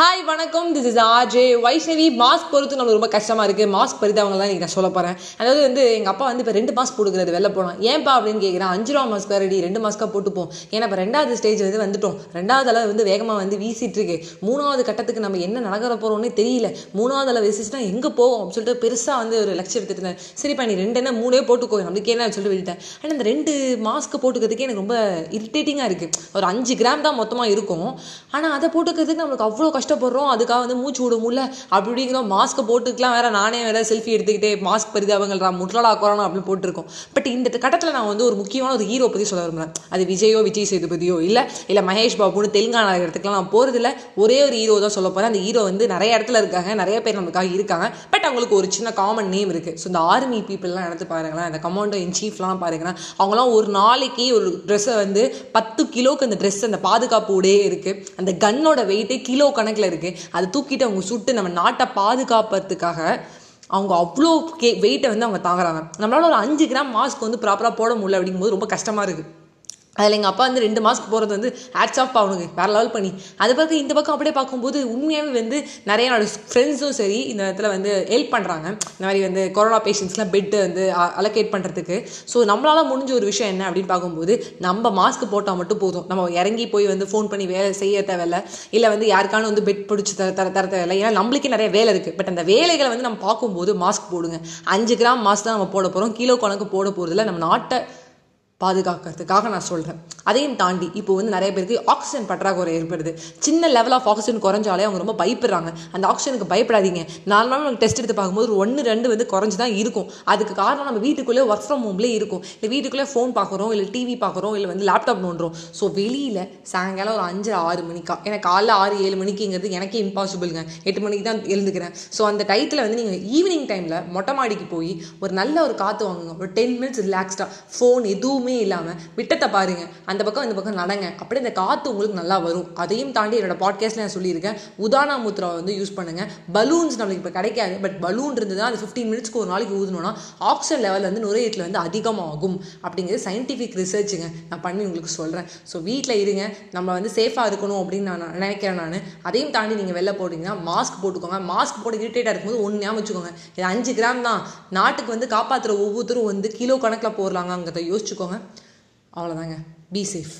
Hi வணக்கம். This is RJ Vaishnavi mask பொறுத்து நம்மளுக்கு ரொம்ப கஷ்டமாக இருக்குது மாஸ்க் பறித்தவங்க தான் நான் சொல்ல போகிறேன் அதாவது வந்து எங்கள் அப்பா வந்து இப்போ ரெண்டு மாஸ்க் போட்டுக்கிறது வெளில போனோம் ஏன்பா அப்படின்னு கேட்குறேன் அஞ்சு ரூபா மாஸ்க் ரெடி ரெண்டு மாஸ்க்காக போட்டுப்போம். ஏன்னா இப்போ ரெண்டாவது ஸ்டேஜ் வந்து வந்துட்டோம். ரெண்டாவது அளவு வந்து வேகமாக வந்து வீசிட்டு இருக்கு. மூணாவது கட்டத்துக்கு நம்ம என்ன நடக்கிற போகிறோம்னே தெரியல. மூணாவது அளவு வீசிச்சுனா எங்கே போவோம் அப்படின்னு சொல்லிட்டு பெருசாக வந்து ஒரு லட்சியம் எடுத்துட்டேன் சரிப்பா நீ ரெண்டு என்ன மூணே போட்டுக்கோ. நம்மளுக்கு என்ன சொல்லிட்டு விட்டுட்டேன். ஆனால் இந்த ரெண்டு மாஸ்க் போட்டுக்கிறதுக்கே எனக்கு ரொம்ப இரிட்டேட்டிங்காக இருக்குது ஒரு அஞ்சு கிராம் தான் மொத்தமாக இருக்கும். ஆனால் அதை போட்டுக்கிறதுக்கு நம்மளுக்கு அவ்வளோ கஷ்டப்படுறோம் அதுக்காக வந்து மூச்சு விட முடியல அப்படிங்கிறோம் மாஸ்க்கை போட்டுக்கலாம். வேற நானே வேற செல்ஃபி எடுத்துக்கிட்டே மாஸ்க் பரிதாபங்கள்ரா முற்றலா கொரோனா அப்படின்னு போட்டிருக்கோம். பட் இந்த கட்டத்தில் நான் வந்து ஒரு முக்கியமான ஒரு ஹீரோ பற்றி சொல்ல விரும்புகிறேன் அது விஜயோ விஜய் சேதுபதியோ இல்லை இல்லை மகேஷ் பாபுன்னு தெலுங்கானா இடத்துக்குலாம் நான் போகிறதில்ல ஒரே ஒரு ஹீரோ தான் சொல்ல போகிறேன் அந்த ஹீரோ வந்து நிறைய இடத்துல இருக்காங்க நிறைய பேர் நமக்காக இருக்காங்க. பட் அவங்களுக்கு ஒரு சின்ன காமன் நேம் இருக்குது ஸோ இந்த ஆர்மி பீப்புளெலாம் எடுத்து பாருங்களேன். அந்த கமாண்டோ இன் சீஃப்லாம் பாருங்களேன். அவங்களாம் ஒரு நாளைக்கு ஒரு ட்ரெஸ்ஸை வந்து பத்து கிலோக்கு அந்த ட்ரெஸ் அந்த பாதுகாப்பு உடையே இருக்குது அந்த கன்னோட வெயிட்டே கிலோ கணக்கில் இருக்குது அதை தூக்கிட்டு அவங்க சுட்டு நம்ம நாட்டை பாதுகாப்பதுக்காக அவங்க அவ்வளோ கே வெயிட்டை வந்து அவங்க தாங்குறாங்க. நம்மளால ஒரு அஞ்சு கிராம் மாஸ்க் வந்து ப்ராப்பராக போட முடியல அப்படிங்கும்போது ரொம்ப கஷ்டமாக இருக்குது அதில் எங்கள் அப்பா வந்து ரெண்டு மாஸ்க் போகிறது வந்து ஹேட்ஸ் ஆஃப் அவனுக்கு வேறு லெவல் பண்ணி. அது பக்கம் இந்த பக்கம் அப்படியே பார்க்கும்போது உண்மையாகவே வந்து நிறைய என்னோடய ஃப்ரெண்ட்ஸும் சரி இந்த இடத்துல வந்து ஹெல்ப் பண்ணுறாங்க இந்த மாதிரி வந்து கொரோனா பேஷண்ட்ஸ்லாம் பெட்டு வந்து அலோகேட் பண்ணுறதுக்கு ஸோ நம்மளால் முடிஞ்ச ஒரு விஷயம் என்ன அப்படின்னு பார்க்கும்போது நம்ம மாஸ்க் போட்டால் மட்டும் போதும். நம்ம இறங்கி போய் வந்து ஃபோன் பண்ணி வேலை செய்ய தேவையில்ல. இல்லை வந்து யாருக்கான வந்து பெட் பிடிச்சி தர தர தர தேவையில்லை. ஏன்னா நம்மளுக்கே நிறைய வேலை இருக்குது பட் அந்த வேலைகளை வந்து நம்ம பார்க்கும்போது மாஸ்க் போடுங்க. அஞ்சு கிராம் மாஸ்க் தான் நம்ம போட போகிறோம் கிலோ கணக்கு போட போகிறதுல நம்ம நாட்டை பாதுகாக்கிறதுக்காக நான் சொல்கிறேன் அதையும் தாண்டி இப்போ வந்து நிறைய பேருக்கு ஆக்சிஜன் பற்றாக்குறை ஏற்படுது. சின்ன லெவல் ஆஃப் ஆக்சிஜன் குறைஞ்சாலே அவங்க ரொம்ப பயப்படுறாங்க. அந்த ஆக்சிஜனுக்கு பயப்படாதீங்க. நாலு நாள் நம்ம டெஸ்ட் எடுத்து பார்க்கும்போது ஒரு ஒன்று ரெண்டு வந்து குறைஞ்சி தான் இருக்கும். அதுக்கு காரணம் நம்ம வீட்டுக்குள்ளே ஒர்க் ஃப்ரம் ஹோம்லேயே இருக்கும். இல்லை வீட்டுக்குள்ளே ஃபோன் பார்க்குறோம் இல்லை டிவி பார்க்குறோம் இல்லை வந்து லேப்டாப் நோண்டுறோம். ஸோ வெளியில் சாயங்காலம் ஒரு அஞ்சு ஆறு மணிக்கா? ஏன்னா காலைல ஆறு ஏழு மணிக்குங்கிறது எனக்கே இம்பாசிபிளுங்க எட்டு மணிக்கு தான் எழுந்துக்கிறேன். ஸோ அந்த டயத்தில் வந்து நீங்கள் ஈவினிங் டைமில் மொட்டை மாடிக்கு போய் ஒரு நல்ல ஒரு காற்று வாங்குங்க. ஒரு டென் மினிட்ஸ் ரிலாக்ஸ்டாக ஃபோன் எதுவுமே எதுவுமே இல்லாமல் விட்டத்தை பாருங்க. அந்த பக்கம் இந்த பக்கம் நடங்க. அப்படியே இந்த காற்று உங்களுக்கு நல்லா வரும். அதையும் தாண்டி என்னோட பாட்காஸ்ட்ல நான் சொல்லியிருக்கேன். உதானா முத்ரா வந்து யூஸ் பண்ணுங்க. பலூன்ஸ் நம்மளுக்கு இப்போ கிடைக்காது. பட் பலூன் இருந்ததுன்னா அது ஃபிஃப்டீன் மினிட்ஸ்க்கு ஒரு நாளைக்கு ஊதணும்னா ஆக்சிஜன் லெவல் வந்து நுரையீட்டில் வந்து அதிகமாகும். அப்படிங்கிறது சயின்டிஃபிக் ரிசர்ச்சுங்க நான் பண்ணி உங்களுக்கு சொல்கிறேன் ஸோ வீட்டில் இருங்க. நம்ம வந்து சேஃபாக இருக்கணும் அப்படின்னு நான் நினைக்கிறேன் நான். அதையும் தாண்டி நீங்கள் வெளில போட்டிங்கன்னா மாஸ்க் போட்டுக்கோங்க. மாஸ்க் போட்டு இரிட்டேட்டாக இருக்கும்போது ஒன்று ஞாபகம் வச்சுக்கோங்க. இது அஞ்சு கிராம் தான். நாட்டுக்கு வந்து காப்பாற்றுற ஒவ்வொருத்தரும் வந்து கிலோ கணக்கில் போடலாங்கிறத யோசிச்சுக்கோங்க. அவ்வளோதாங்க பி சேஃப்